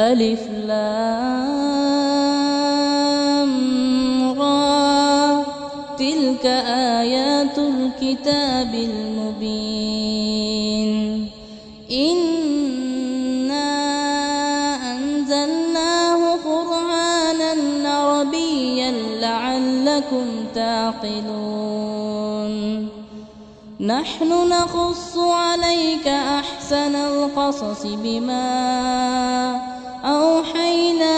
ألف لام را. تلك آيات الكتاب المبين. إنا أنزلناه قرآنا عربيا لعلكم تعقلون. نحن نقص عليك أحسن القصص بما أوحينا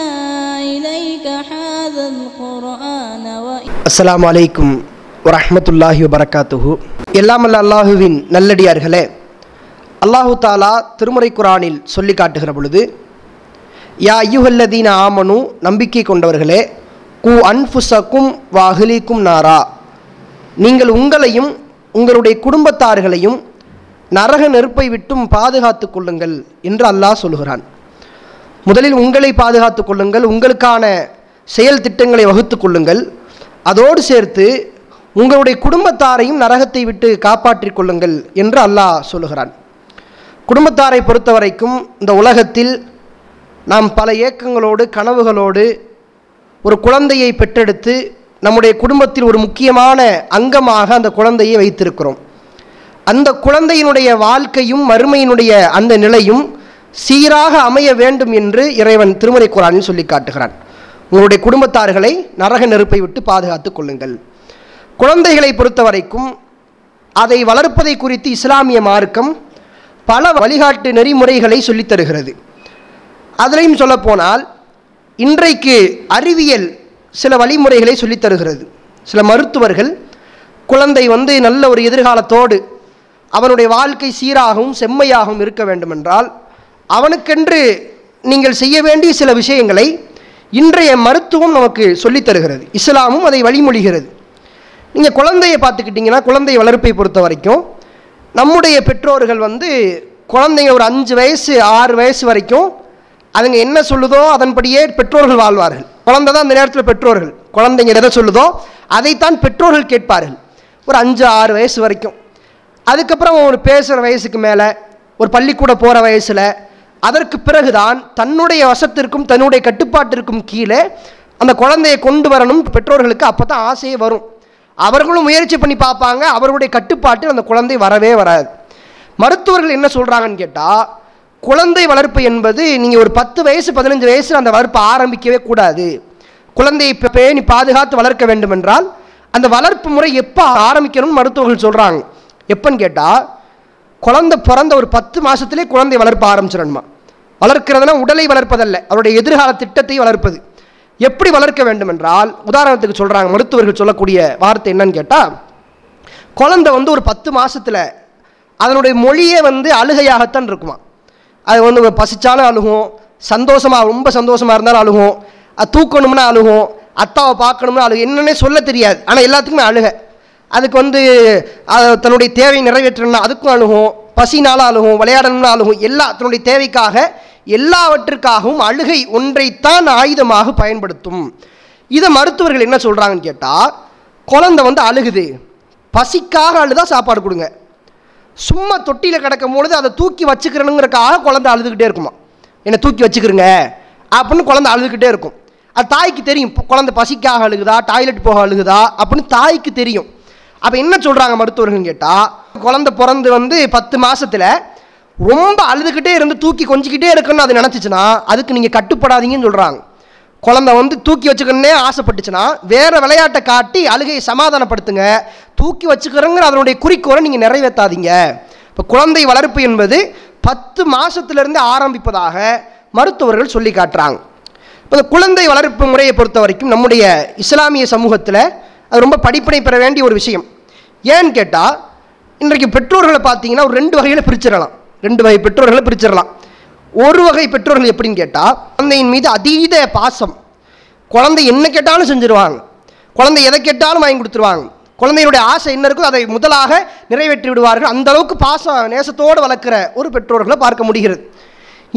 إليك هذا القرآن وإن அஸ்ஸலாமு அலைக்கும் வரஹ்மத்துல்லாஹி வபரகாத்துஹு எல்லாமல்ல அல்லாஹுவின் நல்லடியார்களே அல்லாஹு தாலா திருமுறை குரானில் சொல்லி காட்டுகிற பொழுது யா ஐயுஹல்லதீன ஆமனு நம்பிக்கை கொண்டவர்களே கு அன்ஃபுசக்கும் வாஹிலிக்கும் நாரா நீங்கள் உங்களையும் உங்களுடைய குடும்பத்தார்களையும் நரக நெருப்பை விட்டும் பாதுகாத்து கொள்ளுங்கள் என்று அல்லாஹ் சொல்கிறான் முதலில் உங்களை பாதுகாத்துக் கொள்ளுங்கள் உங்களுக்கான செயல் திட்டங்களை வகுத்து கொள்ளுங்கள். அதோடு சேர்த்து உங்களுடைய குடும்பத்தாரையும் நரகத்தை விட்டு காப்பாற்றிக் கொள்ளுங்கள் என்று அல்லாஹ் சொல்லுகிறான். குடும்பத்தாரை பொறுத்த வரைக்கும் இந்த உலகத்தில் நாம் பல ஏக்கங்களோடு கனவுகளோடு ஒரு குழந்தையை பெற்றெடுத்து நம்முடைய குடும்பத்தில் ஒரு முக்கியமான அங்கமாக அந்த குழந்தையை வைத்திருக்கிறோம். அந்த குழந்தையினுடைய வாழ்க்கையும் மறுமையினுடைய அந்த நிலையும் சீராக அமைய வேண்டும் என்று இறைவன் திருமறை குரானில் சொல்லி காட்டுகிறான். உங்களுடைய குடும்பத்தார்களை நரக நெருப்பை விட்டு பாதுகாத்துக் கொள்ளுங்கள். குழந்தைகளை பொறுத்த வரைக்கும் அதை வளர்ப்பதை குறித்து இஸ்லாமிய மார்க்கம் பல வழிகாட்டு நெறிமுறைகளை சொல்லித் தருகிறது. அதிலையும் சொல்லப்போனால் இன்றைக்கு அறிவியல் சில வழிமுறைகளை சொல்லித் தருகிறது. சில மருத்துவர்கள் குழந்தை வந்து நல்ல ஒரு எதிர்காலத்தோடு அவனுடைய வாழ்க்கை சீராகவும் செம்மையாகவும் இருக்க வேண்டுமென்றால் அவனுக்கென்று நீங்கள் செய்ய வேண்டிய சில விஷயங்களை இன்றைய மருத்துவம் நமக்கு சொல்லித் தருகிறது. இஸ்லாமும் அதை வழிமொழிகிறது. நீங்கள் குழந்தையை பார்த்துக்கிட்டிங்கன்னா குழந்தை வளர்ப்பை பொறுத்த வரைக்கும் நம்முடைய பெற்றோர்கள் வந்து குழந்தைங்க ஒரு அஞ்சு வயசு ஆறு வயசு வரைக்கும் அதுங்க என்ன சொல்லுதோ அதன்படியே பெற்றோர்கள் வாழ்வார்கள். குழந்தை தான் அந்த நேரத்தில் பெற்றோர்கள். குழந்தைங்க எதை சொல்லுதோ அதைத்தான் பெற்றோர்கள் கேட்பார்கள். ஒரு அஞ்சு ஆறு வயசு வரைக்கும். அதுக்கப்புறம் ஒரு பேசுகிற வயசுக்கு மேலே ஒரு பள்ளிக்கூட போகிற வயசில் அதற்கு பிறகுதான் தன்னுடைய வசத்திற்கும் தன்னுடைய கட்டுப்பாட்டிற்கும் கீழே அந்த குழந்தையை கொண்டு வரணும் பெற்றோர்களுக்கு அப்போ தான் ஆசையே வரும். அவர்களும் முயற்சி பண்ணி பார்ப்பாங்க அவர்களுடைய கட்டுப்பாட்டில் அந்த குழந்தை வரவே வராது. மருத்துவர்கள் என்ன சொல்கிறாங்கன்னு கேட்டால் குழந்தை வளர்ப்பு என்பது நீங்கள் ஒரு பத்து வயசு பதினஞ்சு வயசு அந்த வளர்ப்பை ஆரம்பிக்கவே கூடாது. குழந்தையை இப்போ பேணி பாதுகாத்து வளர்க்க வேண்டுமென்றால் அந்த வளர்ப்பு முறை எப்போ ஆரம்பிக்கணும்னு மருத்துவர்கள் சொல்கிறாங்க எப்போன்னு கேட்டால் குழந்தை பிறந்த ஒரு பத்து மாதத்துலேயே குழந்தை வளர்ப்ப ஆரம்பிச்சிடணுமா? வளர்க்கிறதுனா உடலை வளர்ப்பதல்ல. அவருடைய எதிர்கால திட்டத்தை வளர்ப்பது. எப்படி வளர்க்க வேண்டும் என்றால் உதாரணத்துக்கு சொல்கிறாங்க மருத்துவர்கள் சொல்லக்கூடிய வார்த்தை என்னன்னு கேட்டால் குழந்தை வந்து ஒரு பத்து மாதத்தில் அதனுடைய மொழியே வந்து அழுகையாகத்தான் இருக்குமா அது வந்து பசிச்சாலும் அழுகும் சந்தோஷமாக ரொம்ப சந்தோஷமாக இருந்தாலும் அழுகும் அது தூக்கணும்னா அழுகும் அத்தாவை பார்க்கணும்னா அழுகும் என்னன்னே சொல்ல தெரியாது. ஆனால் எல்லாத்துக்குமே அழுக. அதுக்கு வந்து தன்னுடைய தேவை நிறைவேற்றணும்னா அதுக்கும் அழுகும் பசினாலும் அழுகும் விளையாடணும்னா அழுகும் எல்லா தன்னுடைய தேவைக்காக எல்லாவற்றுக்காகவும் அழுகை ஒன்றைத்தான் ஆயுதமாக பயன்படுத்தும். இதை மருத்துவர்கள் என்ன சொல்கிறாங்கன்னு கேட்டால் குழந்தை வந்து அழுகுது. பசிக்காக அழுதா சாப்பாடு கொடுங்க. சும்மா தொட்டியில் கிடக்கும் பொழுது அதை தூக்கி வச்சுக்கிறணுங்கிறக்காக குழந்தை அழுதுகிட்டே இருக்குமா? என்னை தூக்கி வச்சுக்கிறங்க அப்படின்னு குழந்தை அழுதுகிட்டே இருக்கும். அது தாய்க்கு தெரியும் இப்போ குழந்தை பசிக்காக அழுகுதா டாய்லெட் போக அழுகுதா அப்படின்னு தாய்க்கு தெரியும். அப்போ என்ன சொல்கிறாங்க மருத்துவர்கள் கேட்டால் குழந்தை பிறந்து வந்து பத்து மாதத்தில் ரொம்ப அழுதுகிட்டே இருந்து தூக்கி கொஞ்சிக்கிட்டே இருக்குன்னு அது நினச்சிச்சுன்னா அதுக்கு நீங்கள் கட்டுப்படாதீங்கன்னு சொல்கிறாங்க குழந்தை வந்து தூக்கி வச்சுக்கணுன்னே ஆசைப்பட்டுச்சுன்னா வேறு விளையாட்டை காட்டி அழுகையை சமாதானப்படுத்துங்க. தூக்கி வச்சுக்கிறோங்கிற அதனுடைய குறிக்கோளை நீங்கள் நிறைவேற்றாதீங்க இப்போ குழந்தை வளர்ப்பு என்பது பத்து மாதத்துலேருந்து ஆரம்பிப்பதாக மருத்துவர்கள் சொல்லி காட்டுறாங்க. இப்போ இந்த குழந்தை வளர்ப்பு முறையை பொறுத்த வரைக்கும் நம்முடைய இஸ்லாமிய சமூகத்தில் அது ரொம்ப படிப்பினை பெற வேண்டிய ஒரு விஷயம். ஏன்னு கேட்டால் இன்றைக்கு பெற்றோர்களை பார்த்தீங்கன்னா ஒரு ரெண்டு வகையில் பிரிச்சிடலாம். ரெண்டு வகை பெற்றோர்களை பிரிச்சிடலாம். ஒரு வகை பெற்றோர்கள் எப்படின்னு கேட்டால் குழந்தையின் மீது அதீத பாசம். குழந்தை என்ன கேட்டாலும் செஞ்சுருவாங்க. குழந்தை எதை கேட்டாலும் வாங்கி கொடுத்துருவாங்க. குழந்தையினுடைய ஆசை என்ன இருக்கோ அதை முதலாக நிறைவேற்றி விடுவார்கள். அந்த அளவுக்கு பாசம் நேசத்தோடு வளர்க்குற ஒரு பெற்றோர்களை பார்க்க முடிகிறது.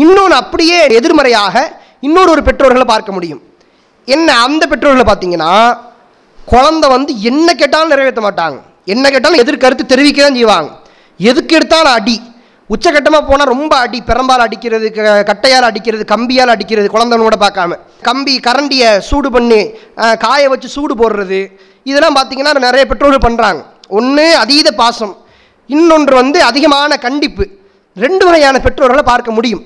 இன்னொன்று அப்படியே எதிர்மறையாக இன்னொரு ஒரு பெற்றோர்களை பார்க்க முடியும். என்ன அந்த பெற்றோர்களை பார்த்தீங்கன்னா குழந்தை வந்து என்ன கேட்டாலும் நிறைவேற்ற மாட்டாங்க. என்ன கேட்டாலும் எதிர்கருத்து தெரிவிக்க தான் செய்வாங்க. எதுக்கு எடுத்தாலும் அடி. உச்சகட்டமாக போனால் ரொம்ப அடி பெரம்பால் அடிக்கிறது க- கட்டையால் அடிக்கிறது கம்பியால் அடிக்கிறது குழந்தைனோட பார்க்காம. கம்பி கரண்டியை சூடு பண்ணி காய வச்சு சூடு போடுறது இதெல்லாம் பார்த்தீங்கன்னா நிறைய பெற்றோர்கள் பண்ணுறாங்க ஒன்று அதீத பாசம். இன்னொன்று வந்து அதிகமான கண்டிப்பு. ரெண்டு வகையான பெற்றோர்களை பார்க்க முடியும்.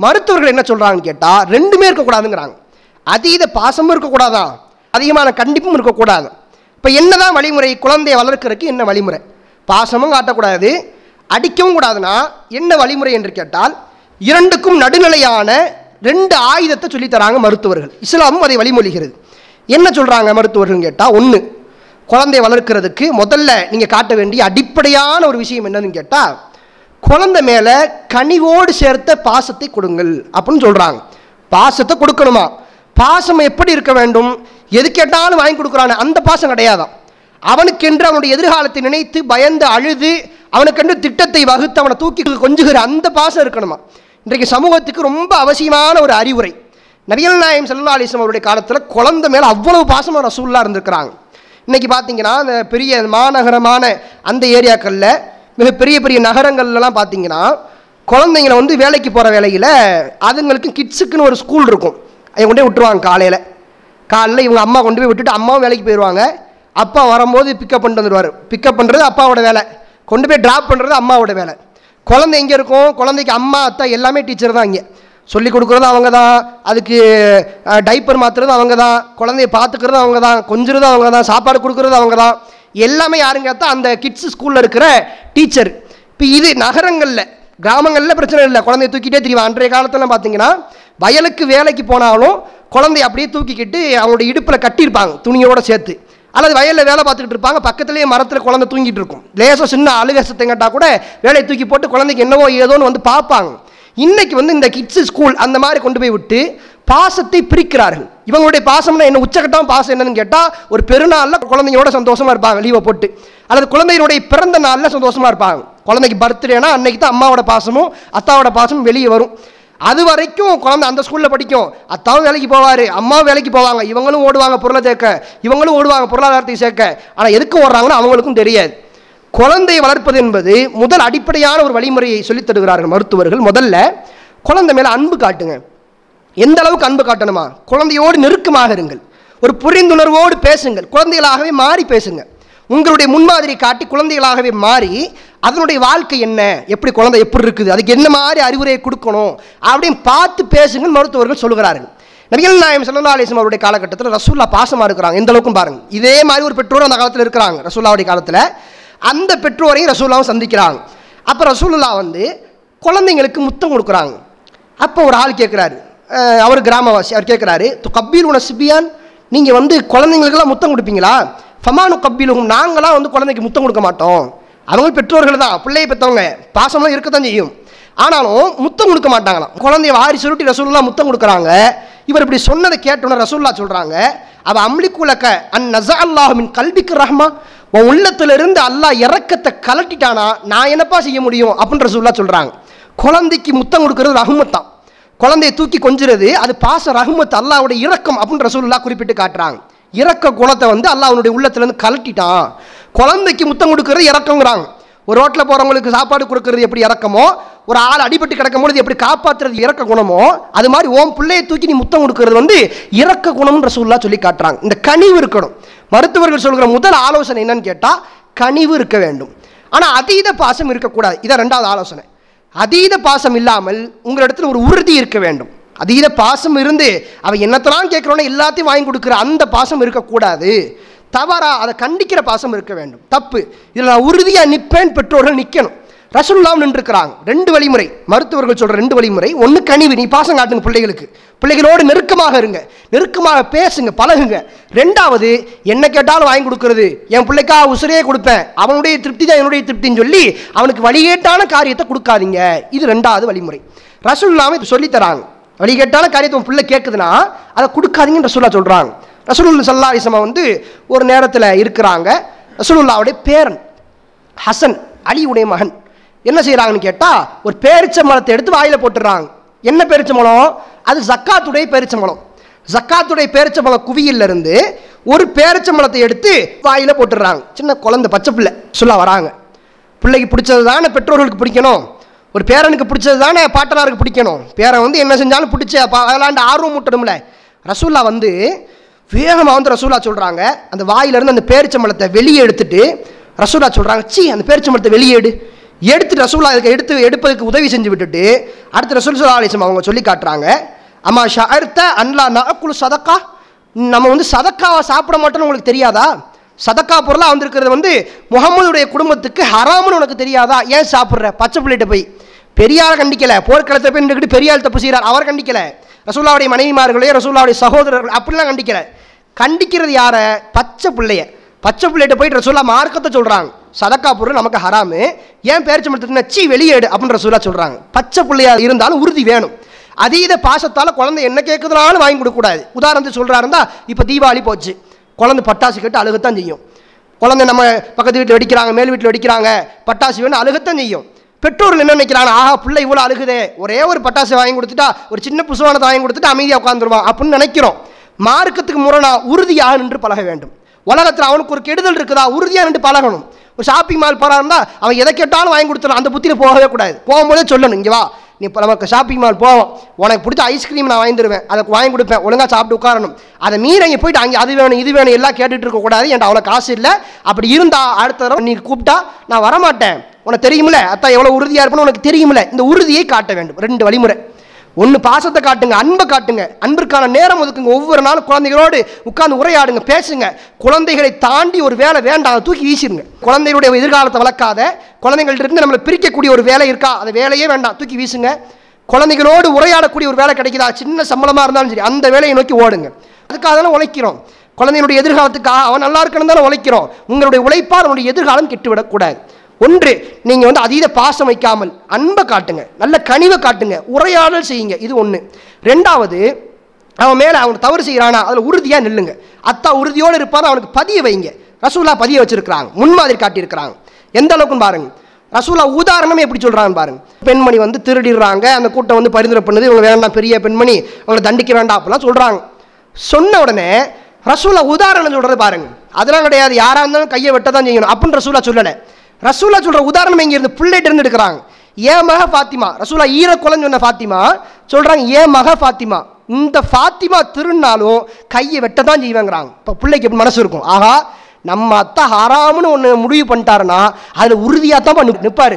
மருத்துவர்கள் என்ன சொல்கிறாங்கன்னு கேட்டால் ரெண்டுமே இருக்கக்கூடாதுங்கிறாங்க. அதீத பாசமும் இருக்கக்கூடாதான் அதிகமான கண்டிப்பும் இருக்கக்கூடாது. இப்போ என்ன தான் வழிமுறை குழந்தையை வளர்க்குறதுக்கு என்ன வழிமுறை? பாசமும் காட்டக்கூடாது. அடிக்கவும் கூடாதுன்னா என்ன வழிமுறை என்று கேட்டால் இரண்டுக்கும் நடுநிலையான ரெண்டு ஆயுதத்தை சொல்லித் தராங்க மருத்துவர்கள். இஸ்லாமும் அதை வழிமொழிகிறது. என்ன சொல்கிறாங்க மருத்துவர்கள் கேட்டால் ஒன்று குழந்தையை வளர்க்கறதுக்கு முதல்ல நீங்கள் காட்ட வேண்டிய அடிப்படையான ஒரு விஷயம் என்னன்னு கேட்டால் குழந்தை மேலே கனிவோடு சேர்த்த பாசத்தை கொடுங்கள் அப்படின்னு சொல்கிறாங்க பாசத்தை கொடுக்கணுமா? பாசம் எப்படி இருக்க வேண்டும்? எது கேட்டாலும் வாங்கி கொடுக்குறானே அந்த பாசம் கிடையாதான் அவனுக்கென்று அவனுடைய எதிர்காலத்தை நினைத்து பயந்து அழுது அவனுக்கென்று திட்டத்தை வகுத்து அவனை தூக்கி கொஞ்சுகிற அந்த பாசம் இருக்கணுமா? இன்றைக்கு சமூகத்துக்கு ரொம்ப அவசியமான ஒரு அறிவுரை. நபிகள் நாயம் செல்லா அலிஸ்லாம் அவருடைய காலத்தில் குழந்தை மேலே அவ்வளவு பாசமாக ரசூல்லா இருந்திருக்கிறாங்க. இன்றைக்கி பார்த்தீங்கன்னா அந்த பெரிய மாநகரமான அந்த ஏரியாக்களில் மிக பெரிய பெரிய நகரங்கள்லாம் பார்த்தீங்கன்னா குழந்தைங்களை வந்து வேலைக்கு போகிற வேலையில் அதுங்களுக்கு கிட்ஸுக்குன்னு ஒரு ஸ்கூல் இருக்கும். அதை கொண்டு போய் விட்டுருவாங்க காலையில். காலையில் இவங்க அம்மா கொண்டு போய் விட்டுட்டு அம்மாவும் வேலைக்கு போயிடுவாங்க அப்பா வரும்போது பிக்கப் பண்ணிட்டு வந்துடுவார். பிக்கப் பண்ணுறது அப்பாவோட வேலை. கொண்டு போய் ட்ராப் பண்ணுறது அம்மாவோட வேலை. குழந்தை எங்கே இருக்கும்? குழந்தைக்கு அம்மா அத்தா எல்லாமே டீச்சர் தான் இங்கே. சொல்லி கொடுக்குறது அவங்க தான் அதுக்கு டைப்பர் மாற்றுறது அவங்க தான் குழந்தைய பார்த்துக்கிறது அவங்க தான் கொஞ்சுறது அவங்க தான் சாப்பாடு கொடுக்குறது அவங்க தான் எல்லாமே யாருங்க அந்த கிட்ஸ் ஸ்கூலில் இருக்கிற டீச்சர் இப்போ இது நகரங்களில் கிராமங்களில் பிரச்சனை இல்லை. குழந்தைய தூக்கிட்டே தெரியும் அன்றைய காலத்தில் பார்த்தீங்கன்னா வயலுக்கு வேலைக்கு போனாலும் குழந்தைய அப்படியே தூக்கிக்கிட்டு அவங்களோட இடுப்பில் கட்டியிருப்பாங்க துணியோடு சேர்த்து. அல்லது வயலில் வேலை பார்த்துக்கிட்டு இருப்பாங்க பக்கத்துலேயே மரத்தில் குழந்தை தூங்கிட்டு இருக்கும். லேசாக சின்ன அழுவேசத்தை கேட்டால் கூட வேலையை தூக்கி போட்டு குழந்தைக்கு என்னவோ ஏதோன்னு வந்து பார்ப்பாங்க. இன்னைக்கு வந்து இந்த கிட்ஸு ஸ்கூல் அந்த மாதிரி கொண்டு போய் விட்டு பாசத்தை பிரிக்கிறார்கள். இவங்களுடைய பாசம்னா என்ன? உச்சகட்டம் பாசம் என்னன்னு கேட்டால் ஒரு பெருநாளில் குழந்தைங்களோட சந்தோஷமாக இருப்பாங்க லீவை போட்டு. அல்லது குழந்தையினுடைய பிறந்த நாளில் சந்தோஷமாக இருப்பாங்க. குழந்தைக்கு பர்த்டேனா அன்னைக்கு தான் அம்மாவோட பாசமும் அத்தாவோட பாசமும் வெளியே வரும். அது வரைக்கும் குழந்தை அந்த ஸ்கூலில் படிக்கும். அத்தாவும் வேலைக்கு போவார் அம்மாவும் வேலைக்கு போவாங்க. இவங்களும் ஓடுவாங்க பொருளை சேர்க்க. இவங்களும் ஓடுவாங்க பொருளாதாரத்தை சேர்க்க. ஆனால் எதுக்கு ஓடுறாங்கன்னு அவங்களுக்கும் தெரியாது. குழந்தையை வளர்ப்பது என்பது முதல் அடிப்படையான ஒரு வழிமுறையை சொல்லித் தருகிறார்கள் மருத்துவர்கள். முதல்ல குழந்தை மேலே அன்பு காட்டுங்க. எந்த அளவுக்கு அன்பு காட்டணுமா? குழந்தையோடு நெருக்கமாக இருங்கள். ஒரு புரிந்துணர்வோடு பேசுங்கள். குழந்தைகளாகவே மாறி பேசுங்க. உங்களுடைய முன்மாதிரி காட்டி குழந்தைகளாகவே மாறி அதனுடைய வாழ்க்கை என்ன? எப்படி குழந்தை எப்படி இருக்குது? அதுக்கு என்ன மாதிரி அறிவுரையை கொடுக்கணும்? அப்படின்னு பார்த்து பேசுங்கள் மருத்துவர்கள் சொல்லுகிறார்கள். நபிகள் நாயம் சல்லா அலிஸ்லாம் அவருடைய காலகட்டத்தில் ரசூல்லா பாசமாக இருக்கிறாங்க. எந்த அளவுக்கும் பாருங்க. இதே மாதிரி ஒரு பெற்றோர் அந்த காலத்தில் இருக்கிறாங்க. ரசூல்லாவுடைய காலத்தில் அந்த பெற்றோரையும் ரசூல்லாவும் சந்திக்கிறாங்க. அப்போ ரசூல்லா வந்து குழந்தைங்களுக்கு முத்தம் கொடுக்குறாங்க. அப்போ ஒரு ஆள் கேட்குறாரு. அவர் கிராமவாசி அவர் கேட்குறாரு து உன சிபியான் நீங்கள் வந்து குழந்தைங்களுக்கெல்லாம் முத்தம் கொடுப்பீங்களா? ஃபமானு கப்பீலுகும் நாங்களாம் வந்து குழந்தைக்கு முத்தம் கொடுக்க மாட்டோம். அதுவும் பெற்றோர்கள் தான் பிள்ளையை பெற்றவங்க. பாசமாக இருக்கத்தான் செய்யும். ஆனாலும் முத்தம் கொடுக்க மாட்டாங்களாம். குழந்தைய வாரி சுருட்டி ரசூல்லா முத்தம் கொடுக்குறாங்க. இவர் இப்படி சொன்னதை கேட்டோன்னே ரசூல்லா சொல்கிறாங்க அவ அம்லிக்குலக்க அன் நசா அல்லாஹுமின் கல்விக்கு ரஹ்மா. உன் உள்ளத்திலிருந்து அல்லாஹ் இறக்கத்தை கலட்டிட்டானா நான் என்னப்பா செய்ய முடியும்? அப்படின்ற ரசூல்லா சொல்கிறாங்க குழந்தைக்கு முத்தம் கொடுக்கறது ரஹ்மத்தான். குழந்தையை தூக்கி கொஞ்சுறது அது பாச ரஹ்மத் அல்லாஹ்வுடைய இறக்கம் அப்படின்ற ரசூல்லா குறிப்பிட்டு காட்டுறாங்க. இறக்க குணத்தை வந்து அல்லாஹ் அவனுடைய உள்ளத்துலேருந்து கலட்டிட்டான். குழந்தைக்கு முத்தம் கொடுக்கறது இறக்கங்கிறாங்க ஒரு ரோட்டில் போகிறவங்களுக்கு சாப்பாடு கொடுக்கறது எப்படி இறக்கமோ ஒரு ஆள் அடிபட்டு கிடக்கும் பொழுது எப்படி காப்பாற்றுறது இறக்க குணமோ அது மாதிரி ஓம் பிள்ளையை தூக்கி நீ முத்தம் கொடுக்கறது வந்து இறக்க குணம்ன்ற சொல்லா சொல்லி காட்டுறாங்க. இந்த கனிவு இருக்கணும். மருத்துவர்கள் சொல்கிற முதல் ஆலோசனை என்னன்னு கேட்டால் கனிவு இருக்க வேண்டும். ஆனால் அதீத பாசம் இருக்கக்கூடாது. இதான் ரெண்டாவது ஆலோசனை. அதீத பாசம் இல்லாமல் உங்களிடத்தில் ஒரு உறுதி இருக்க வேண்டும். அதீத பாசம் இருந்து அவன் என்னத்தெல்லாம் கேட்குறோன்னு எல்லாத்தையும் வாங்கி கொடுக்குற அந்த பாசம் இருக்கக்கூடாது. தவறா அதை கண்டிக்கிற பாசம் இருக்க வேண்டும். தப்பு. இதில் நான் உறுதியாக நிற்பேன் பெற்றோர்கள் நிற்கணும் ரசுல்லாம் நின்றுக்கிறாங்க. ரெண்டு வழிமுறை. மருத்துவர்கள் சொல்கிற ரெண்டு வழிமுறை. ஒன்று கனிவு. நீ பாசம் காட்டுங்க பிள்ளைகளுக்கு. பிள்ளைகளோடு நெருக்கமாக இருங்க. நெருக்கமாக பேசுங்க பழகுங்க. ரெண்டாவது என்ன கேட்டாலும் வாங்கி கொடுக்கறது. என் பிள்ளைக்கா உசுரே கொடுப்பேன். அவனுடைய திருப்தி தான் என்னுடைய திருப்தின்னு சொல்லி அவனுக்கு வழிகேட்டான காரியத்தை கொடுக்காதீங்க. இது ரெண்டாவது வழிமுறை. ரசூல்லாம இது சொல்லித் தராங்க. வழிகேட்டான காரியத்தை உன் பிள்ளை கேட்குதுன்னா அதை கொடுக்காதீங்கன்னு ரசூல்லா சொல்கிறாங்க ரசூலுல்லா சல்லா அலிசமா வந்து ஒரு நேரத்தில் இருக்கிறாங்க. ரசூலுல்லாவுடைய பேரன் ஹசன் அலியுடைய மகன். என்ன செய்கிறாங்கன்னு கேட்டால் ஒரு பேரிச்ச மரத்தை எடுத்து வாயில் போட்டுடுறாங்க. என்ன பேரிச்ச மலம்? அது ஜக்காத்துடைய பேரிச்ச மலம். ஜக்காத்துடைய பேரிச்ச மலம் குவியிலிருந்து ஒரு பேரிச்ச மலத்தை எடுத்து வாயில் போட்டுடுறாங்க. சின்ன குழந்தை பச்சை பிள்ளை சொல்ல வராங்க. பிள்ளைக்கு பிடிச்சது தானே பெற்றோர்களுக்கு பிடிக்கணும். ஒரு பேரனுக்கு பிடிச்சது தானே பாட்டனாருக்கு பிடிக்கணும். பேரன் வந்து என்ன செஞ்சாலும் பிடிச்ச விளாண்டு ஆர்வம் முட்டணும்ல ரசூல்லா வந்து வேகமாக வந்து ரசூல்லா சொல்கிறாங்க அந்த வாயிலிருந்து அந்த பேரிச்சம்பளத்தை வெளியே எடுத்துட்டு ரசூல்லா சொல்கிறாங்க சி அந்த பேரிச்சம்பளத்தை வெளியே எடு. எடுத்துட்டு ரசூல்லா அதுக்கு எடுத்து எடுப்பதுக்கு உதவி செஞ்சு விட்டுட்டு அடுத்து ரசூல் சுல்லா அலிஸ்லாம் அவங்க சொல்லி காட்டுறாங்க. அம்மா ஷர்த்த அன்லா நகுல் சதக்கா? நம்ம வந்து சதக்காவை சாப்பிட மாட்டோம்னு உங்களுக்கு தெரியாதா? சதக்கா பொருளாக வந்திருக்கிறது வந்து முகமதுடைய குடும்பத்துக்கு ஹராம்னு உனக்கு தெரியாதா? ஏன் சாப்பிட்ற? பச்சை பிள்ளைகிட்ட போய். பெரியாரை கண்டிக்கலை. போர்க்களத்தை போய் நின்றுக்கிட்டு பெரியார் தப்பு செய்கிறார். அவர் கண்டிக்கலை. ரசூல்லாவுடைய மனைவிமார்களே ரசூல்லாவுடைய சகோதரர்கள் அப்படிலாம் கண்டிக்கலை. கண்டிக்கிறது யாரை? பச்சை பிள்ளைய. பச்சை பிள்ளைகிட்ட போயிட்டு ரசூல்லா மார்க்கத்தை சொல்கிறாங்க சதக்கா பொருள் நமக்கு ஹராமு. ஏன் பேரிச்சு மரத்துக்கு சி வெளியேடு அப்படின்னு ரசூல்லா சொல்கிறாங்க பச்சை பிள்ளையாக இருந்தாலும் உறுதி வேணும். அதீத பாசத்தால் குழந்தை என்ன கேட்குதுனாலும் வாங்கி கொடுக்கக்கூடாது உதாரணத்துக்கு சொல்கிறாருந்தா இப்போ தீபாவளி போச்சு. குழந்தை பட்டாசு கேட்டு அழுகத்தான் செய்யும். குழந்தை நம்ம பக்கத்து வீட்டில் வெடிக்கிறாங்க மேல் வீட்டில் வெடிக்கிறாங்க பட்டாசு வேணும் அழுகத்தான் செய்யும். பெற்றோர்கள் என்ன நினைக்கிறாங்க? ஆஹா பிள்ளை இவ்வளோ அழுகுதே. ஒரே ஒரு பட்டாசு வாங்கி கொடுத்துட்டா ஒரு சின்ன புசுவானத்தை வாங்கி கொடுத்துட்டு அமைதியாக உட்காந்துருவான் அப்படின்னு நினைக்கிறோம். மார்க்கத்துக்கு முரணா உறுதியாக நின்று பழக வேண்டும். உலகத்தில் அவனுக்கு ஒரு கெடுதல் இருக்குதா? உறுதியாக நின்று பழகணும். ஒரு ஷாப்பிங் மால் போகிறாருந்தா அவன் எதை கேட்டாலும் வாங்கி கொடுத்துடலாம். அந்த புத்தியில் போகவே கூடாது. போகும்போதே சொல்லணும் இங்கே வா. நீ இப்போ நமக்கு ஷாப்பிங் மால் போவோம். உனக்கு பிடிச்ச ஐஸ்கிரீம் நான் வாங்கி தருவேன். அதை வாங்கி கொடுப்பேன். ஒழுங்காக சாப்பிட்டு உட்காரணும். அதை மீறி அங்கே போயிட்டு அங்கே அது வேணும் இது வேணும் எல்லாம் கேட்டுட்டு இருக்கக்கூடாது என்கிட்ட அவ்வளோ காசு இல்லை. அப்படி இருந்தா அடுத்த தடவை நீ கூப்பிட்டா நான் வரமாட்டேன். உனக்கு தெரியுமில்ல அத்தா எவ்வளோ உறுதியாக இருப்பேன்னு உனக்கு தெரியுமில்ல இந்த உறுதியை காட்ட வேண்டும். ரெண்டு வழிமுறை. ஒன்று பாசத்தை காட்டுங்க அன்பை காட்டுங்க. அன்பிற்கான நேரம் ஒதுக்குங்க. ஒவ்வொரு நாளும் குழந்தைகளோடு உட்காந்து உரையாடுங்க பேசுங்க. குழந்தைகளை தாண்டி ஒரு வேலை வேண்டாம் அதை தூக்கி வீசிருங்க குழந்தைகளுடைய எதிர்காலத்தை வளர்க்காத குழந்தைங்கள்டிருந்து நம்மளை பிரிக்கக்கூடிய ஒரு வேலை இருக்கா அந்த வேலையே வேண்டாம் தூக்கி வீசுங்க. குழந்தைகளோடு உரையாடக்கூடிய ஒரு வேலை கிடைக்குதா சின்ன சம்பளமாக இருந்தாலும் சரி அந்த வேலையை நோக்கி ஓடுங்க. அதுக்காக தானே உழைக்கிறோம். குழந்தைகளுடைய எதிர்காலத்துக்காக அவன் நல்லா இருக்கணும் தானே உழைக்கிறோம். உங்களுடைய உழைப்பால் அவனுடைய எதிர்காலம் கெட்டுவிடக்கூடாது. ஒன்று நீங்கள் வந்து அதீத பாசம் வைக்காமல் அன்பை காட்டுங்க. நல்ல கனிவை காட்டுங்க. உரையாடல் செய்யுங்க. இது ஒன்று ரெண்டாவது அவன் மேலே அவன் தவறு செய்கிறானா அதில் உறுதியாக நில்லுங்க. அத்தா உறுதியோடு இருப்பான் அவனுக்கு பதிய வைங்க. ரசூலா பதிய வச்சிருக்கிறாங்க. முன்மாதிரி காட்டியிருக்கிறாங்க. எந்த அளவுக்குன்னு பாருங்க. ரசூலா உதாரணமே எப்படி சொல்கிறான்னு பாருங்க. பெண்மணி வந்து திருடிடுறாங்க அந்த கூட்டம் வந்து பரிந்துரை பண்ணுது இவங்க வேண்டாம் பெரிய பெண்மணி அவங்களை தண்டிக்க வேண்டாம் அப்படிலாம் சொல்கிறாங்க சொன்ன உடனே ரசூலா உதாரணம் சொல்கிறது பாருங்க. அதெல்லாம் கிடையாது. யாராக இருந்தாலும் கையை வெட்ட தான் செய்யணும் அப்படின்னு ரசூலா சொல்லலை. ரசூலா சொல்ற உதாரணம் இங்க இருந்து பிள்ளை இருந்து எடுக்கிறாங்க. ஏன் மக ஃபாத்திமா? ரசூலா ஈர குலன்னு சொன்ன ஃபாத்திமா சொல்றாங்க ஏன் மக ஃபாத்திமா? இந்த ஃபாத்திமா திருநாளும் கையை வெட்ட தான் செய்வாங்கிறாங்க. இப்போ பிள்ளைக்கு எப்படி மனசு இருக்கும்? ஆஹா நம்ம அத்தை ஹராம்னு ஒன்று முடிவு பண்ணிட்டாருன்னா அதில் உறுதியாக தான் பண்ணி நிற்பார்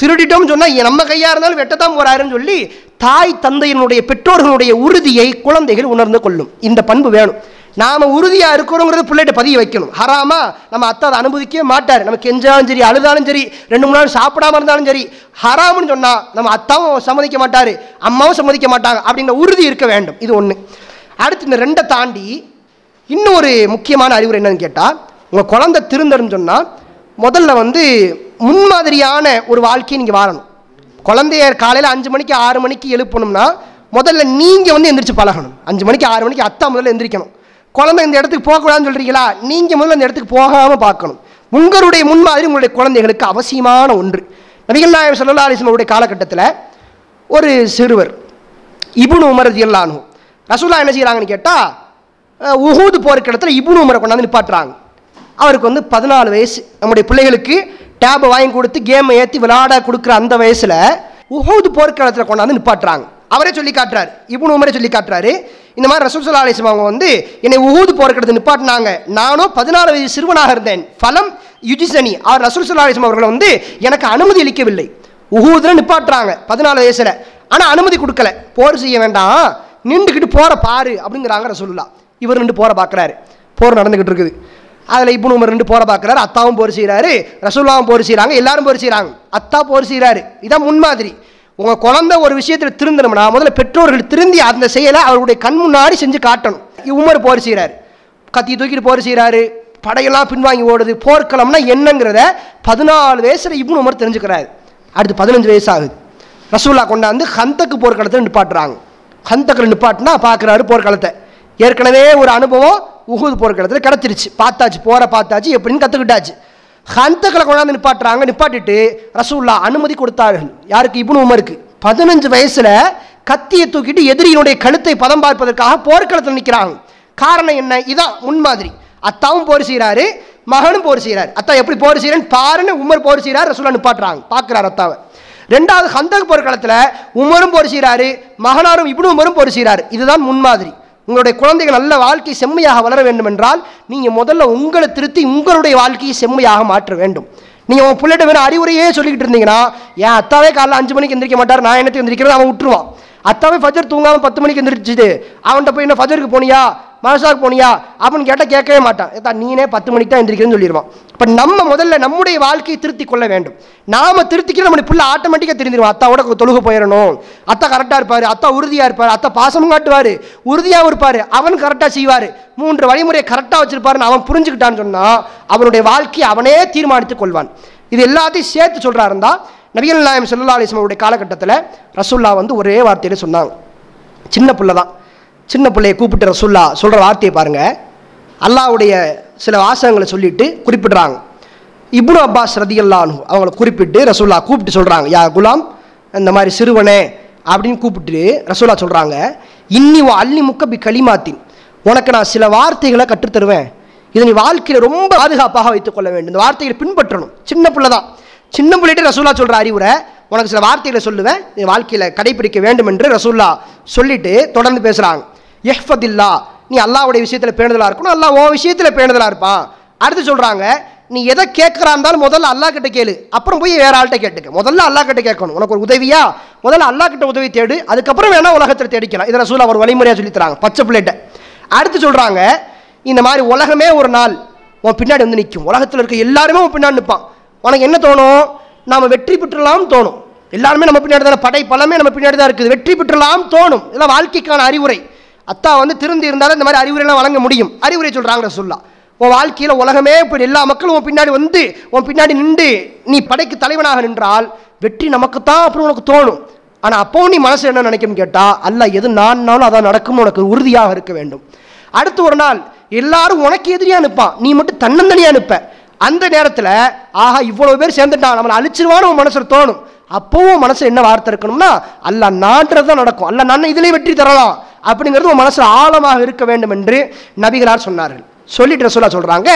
திருடிட்டோம்னு சொன்னால் நம்ம கையாக இருந்தாலும் வெட்டத்தான் போகிறாருன்னு சொல்லி தாய் தந்தையினுடைய பெற்றோர்களுடைய உறுதியை குழந்தைகள் உணர்ந்து கொள்ளும். இந்த பண்பு வேணும். நாம் உறுதியாக இருக்கிறோங்கிறது பிள்ளைகிட்ட பதிய வைக்கணும். ஹராமா நம்ம அத்தை அதை அனுமதிக்கவே மாட்டார். நம்ம கெஞ்சாலும் சரி அழுதாலும் சரி ரெண்டு மூணு நாள் சாப்பிடாம இருந்தாலும் சரி ஹராம்னு சொன்னால் நம்ம அத்தாவும் சம்மதிக்க மாட்டார் அம்மாவும் சம்மதிக்க மாட்டாங்க அப்படின்ற உறுதி இருக்க வேண்டும். இது ஒன்று அடுத்து இந்த ரெண்டை தாண்டி இன்னும் ஒரு முக்கியமான அறிவுரை என்னன்னு கேட்டால் உங்கள் குழந்தை திருந்தருன்னு சொன்னால் முதல்ல வந்து முன்மாதிரியான ஒரு வாழ்க்கையை நீங்கள் வாழணும். குழந்தைய காலையில் அஞ்சு மணிக்கு ஆறு மணிக்கு எழுப்பணும்னா முதல்ல நீங்கள் வந்து எந்திரிச்சு பழகணும். அஞ்சு மணிக்கு ஆறு மணிக்கு அத்தா முதல்ல எந்திரிக்கணும். குழந்தை இந்த இடத்துக்கு போகக்கூடாதுன்னு சொல்கிறீங்களா நீங்கள் முதல்ல அந்த இடத்துக்கு போகாமல் பார்க்கணும். உங்களுடைய முன்மாதிரி உங்களுடைய குழந்தைகளுக்கு அவசியமான ஒன்று. நபிகள் நாயகம் சல்லா அலிஸ்லம் அவருடைய காலகட்டத்தில் ஒரு சிறுவர் இபுனு உமர் ரதியல்லானு ரசூலா என்ன செய்கிறாங்கன்னு கேட்டால் உஹூது போர்க்கிடத்துல இபுனு உமரை கொண்டாந்து நிப்பாட்டுறாங்க. அவருக்கு வந்து பதினாலு வயசு. நம்முடைய பிள்ளைகளுக்கு டேபை வாங்கி கொடுத்து கேமை ஏற்றி விளையாட கொடுக்குற அந்த வயசில் உஹூது போர்க்களத்தில் கொண்டாந்து நிப்பாட்டுறாங்க. அவரே சொல்லி காட்டுறாரு. இபுனு உமரே சொல்லி காட்டுறாரு. இந்த மாதிரி ரசூல் சல்லா அலிஸ்லாம் அவங்க வந்து என்னை உஹூது போர்க்களத்தை நிப்பாட்டினாங்க. நானும் பதினாலு வயது சிறுவனாக இருந்தேன். ஃபலம் யுஜிசனி அவர் ரசூல் சல்லா அலிஸ்லாம் அவர்களை வந்து எனக்கு அனுமதி அளிக்கவில்லை. உஹூதில் நிப்பாட்டுறாங்க. பதினாலு வயசில். ஆனால் அனுமதி கொடுக்கல. போர் செய்ய வேண்டாம். நின்றுக்கிட்டு போற பாரு அப்படிங்கிறாங்க ரசூல்லா இவர் நின்று போற பார்க்குறாரு. போர் நடந்துக்கிட்டு இருக்குது. அதில் இப்போ உமர் ரெண்டு போற பார்க்குறாரு. அத்தாவும் போர் செய்கிறாரு ரசூல்லாவும் போர் செய்கிறாங்க எல்லாரும் போர் செய்கிறாங்க அத்தா போர் செய்கிறாரு இதான் முன்மாதிரி உங்கள் குழந்தை ஒரு விஷயத்தில் திருந்தணும்னா முதல்ல பெற்றோர்கள் திருந்தி அந்த செயலை அவருடைய கண் முன்னாடி செஞ்சு காட்டணும். உமர் போர் செய்கிறார் கத்தி தூக்கிட்டு போர் செய்கிறாரு படையெல்லாம் பின்வாங்கி ஓடுது. போர்க்களம்னா என்னங்கிறத பதினாலு வயசில் இப்னு உமர் தெரிஞ்சுக்கிறாரு. அடுத்து பதினஞ்சு வயசு ஆகுது ரசூல்லா கொண்டாந்து ஹந்தக்கு போர்க்களத்தில் நிப்பாட்டுறாங்க. ஹந்தக்கில் நிப்பாட்டினா பார்க்குறாரு போர்க்களத்தை. ஏற்கனவே ஒரு அனுபவம் உகுது போர்க்களத்தில் கிடச்சிருச்சு. பார்த்தாச்சு போகிற பார்த்தாச்சு எப்படின்னு கற்றுக்கிட்டாச்சு ஹந்தக்களை கொண்டாந்து நிப்பாட்டுறாங்க. நிப்பாட்டிட்டு ரசூல்லா அனுமதி கொடுத்தார்கள். யாருக்கு? இப்னு உமருக்கு. பதினஞ்சு வயசுல கத்தியை தூக்கிட்டு எதிரியினுடைய கழுத்தை பதம் பார்ப்பதற்காக போர்க்களத்தில் நிற்கிறாங்க காரணம் என்ன? இதான் முன்மாதிரி அத்தாவும் போர் செய்கிறாரு மகனும் போர் செய்கிறார் அத்தா எப்படி போர் செய்கிறேன்னு பாருன்னு உமர் போர் செய்கிறார் ரசூலா நிப்பாட்டுறாங்க. பார்க்குறாரு அத்தாவை. ரெண்டாவது ஹந்தக் போர்க்களத்தில் உமரும் போர் செய்கிறாரு மகனாரும் இப்னு உமரும் போர் செய்கிறாரு இதுதான் முன்மாதிரி உங்களுடைய குழந்தைகள் நல்ல வாழ்க்கை செம்மையாக வளர வேண்டும் என்றால் நீங்கள் முதல்ல உங்களை திருத்தி உங்களுடைய வாழ்க்கையை செம்மையாக மாற்ற வேண்டும். நீங்கள் உன் பிள்ளைகிட்ட வெறும் அறிவுரையே சொல்லிக்கிட்டு இருந்தீங்கன்னா என் அத்தாவே காலைல அஞ்சு மணிக்கு எந்திரிக்க மாட்டார்? நான் என்னத்தை எந்திரிக்கிறேன் அவன் விட்டுருவான். அத்தாவே ஃபஜர் தூங்காமல் பத்து மணிக்கு எந்திரிச்சிது அவன்கிட்ட போய் என்ன ஃபஜருக்கு போனியா? மனசாக்கு போனியா? அப்படின்னு கேட்டால் கேட்கவே மாட்டான். ஏதா நீனே பத்து மணிக்கு தான் எந்திரிக்கிறேன்னு சொல்லிடுவான். இப்போ நம்ம முதல்ல நம்முடைய வாழ்க்கையை திருத்தி கொள்ள வேண்டும். நாம திருத்திக்கிற நம்முடைய பிள்ளை ஆட்டோமேட்டிக்காக தெரிஞ்சிருவோம் அத்தாவோட தொழுக போயிடணும். அத்தா கரெக்டாக இருப்பார். அத்தா உறுதியாக இருப்பார். அத்தா பாசமும் காட்டுவார். உறுதியாகவும் இருப்பார். அவன் கரெக்டாக செய்வார். மூன்று வழிமுறையை கரெக்டாக வச்சிருப்பாருன்னு அவன் புரிஞ்சுக்கிட்டான்னு சொன்னால் அவனுடைய வாழ்க்கையை அவனே தீர்மானித்துக் கொள்வான். இது எல்லாத்தையும் சேர்த்து சொல்கிறா இருந்தால் நபிகள் நாயம் செல்லா அலிஸ்மனுடைய காலகட்டத்தில் ரசுல்லா வந்து ஒரே வார்த்தையில சொன்னாங்க. சின்ன பிள்ளை தான் சின்ன பிள்ளையை கூப்பிட்டு ரசுல்லா சொல்கிற வார்த்தையை பாருங்க. அல்லாவுடைய சில வாசகங்களை சொல்லிட்டு குறிப்பிடுறாங்க. இப்னு அப்பாஸ் ரதியல்லானு அவங்கள குறிப்பிட்டு ரசூல்லா கூப்பிட்டு சொல்கிறாங்க யா குலாம் இந்த மாதிரி சிறுவனே அப்படின்னு கூப்பிட்டு ரசூல்லா சொல்கிறாங்க இன்னி அள்ளி முக்கபி களிமாத்தின் உனக்கு நான் சில வார்த்தைகளை கற்றுத்தருவேன். இதை நீ வாழ்க்கையில் ரொம்ப பாதுகாப்பாக வைத்துக் கொள்ள வேண்டும். இந்த வார்த்தைகளை பின்பற்றணும். சின்ன பிள்ளை தான். சின்ன பிள்ளைகிட்ட ரசூல்லா சொல்கிற அறிவுரை உனக்கு சில வார்த்தைகளை சொல்லுவேன். நீ வாழ்க்கையில் கடைபிடிக்க வேண்டும் என்று ரசூல்லா சொல்லிட்டு தொடர்ந்து பேசுகிறாங்க எஹ்ஃபதில்லா. நீ அல்லாவுடைய விஷயத்தில் பேணுதலாக இருக்கணும் அல்லாஹ் உன் விஷயத்தில் பேணுதலாக இருப்பான். அடுத்து சொல்கிறாங்க நீ எதை கேட்குறா இருந்தாலும் முதல்ல அல்லா கிட்ட கேளு. அப்புறம் போய் வேற ஆள்கிட்ட கேட்டுக்க. முதல்ல அல்லா கிட்ட கேட்கணும். உனக்கு ஒரு உதவியா? முதல்ல அல்லா கிட்ட உதவி தேடு. அதுக்கப்புறம் வேணா உலகத்தில் தேடிக்கலாம். இதில் சூழல் ஒரு வழிமுறையாக சொல்லி தராங்க பச்சை பிள்ளைகிட்ட. அடுத்து சொல்கிறாங்க இந்த மாதிரி உலகமே ஒரு நாள் உன் பின்னாடி வந்து நிற்கும் உலகத்தில் இருக்க எல்லாருமே உன் பின்னாடி நிற்பான். உனக்கு என்ன தோணும்? நாம் வெற்றி பெற்றலாம்னு தோணும். எல்லாருமே நம்ம பின்னாடி தானே? படை பலமே நம்ம பின்னாடி தான் இருக்குது. வெற்றி பெற்றலாம் தோணும். இதெல்லாம் வாழ்க்கைக்கான அறிவுரை. அத்தா வந்து திருந்தி இருந்தாலும் இந்த மாதிரி அறிவுரைலாம் வழங்க முடியும். அறிவுரை சொல்கிறாங்க சொல்லலாம் உன் வாழ்க்கையில் உலகமே இப்போ எல்லா மக்களும் உன் பின்னாடி வந்து உன் பின்னாடி நின்று நீ படைக்கு தலைவனாக நின்றால் வெற்றி நமக்குத்தான் அப்புறம் உனக்கு தோணும். ஆனால் அப்போவும் நீ மனசு என்ன நினைக்கும் கேட்டால் அல்ல எது நான்னாலும் அதான் நடக்கும்னு உனக்கு உறுதியாக இருக்க வேண்டும். அடுத்து ஒரு நாள் எல்லாரும் உனக்கு எதிரியா நிற்பான் நீ மட்டும் தன்னந்தனியாக நிற்ப அந்த நேரத்தில் ஆஹா இவ்வளோ பேர் சேர்ந்துட்டான் நம்மளை அழிச்சிருவான்னு உன் மனசில் தோணும். அப்போவும் மனசு என்ன வார்த்தை இருக்கணும்னா அல்ல நான்றது தான் நடக்கும். அல்ல நான் இதிலே வெற்றி தரலாம். அப்படிங்கிறது உன் மனசில் ஆழமாக இருக்க வேண்டும் என்று நபிகளார் சொன்னார்கள். சொல்லிட்டு சொல்ல சொல்கிறாங்க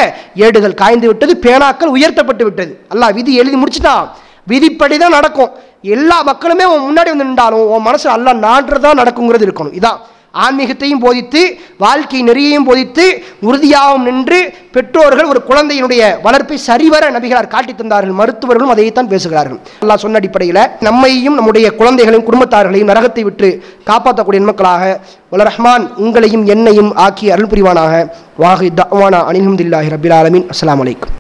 ஏடுகள் காய்ந்து விட்டது பேனாக்கள் உயர்த்தப்பட்டு விட்டது. அல்லாஹ் விதி எழுதி முடிச்சுட்டான் விதிப்படி தான் நடக்கும். எல்லா மக்களுமே உன் முன்னாடி வந்து நின்றாலும் உன் மனசு அல்ல நான்றதான் நடக்குங்கிறது இருக்கணும். இதான். ஆன்மீகத்தையும் போதித்து வாழ்க்கை நெறியையும் போதித்து உறுதியாகவும் நின்று பெற்றோர்கள் ஒரு குழந்தையினுடைய வளர்ப்பை சரிவர நபிகளார் காட்டி தந்தார்கள். மருத்துவர்களும் அதைத்தான் பேசுகிறார்கள். நல்லா சொன்ன அடிப்படையில் நம்மையும் நம்முடைய குழந்தைகளையும் குடும்பத்தார்களையும் நரகத்தை விட்டு காப்பாற்றக்கூடிய மக்களாக வல ரஹ்மான் உங்களையும் என்னையும் ஆக்கி அருள் புரிவானாக. வாஹி தவானா அனிஹம்தில்லாஹி ரபில் ஆலமின். அஸ்லாம் வலைக்கும்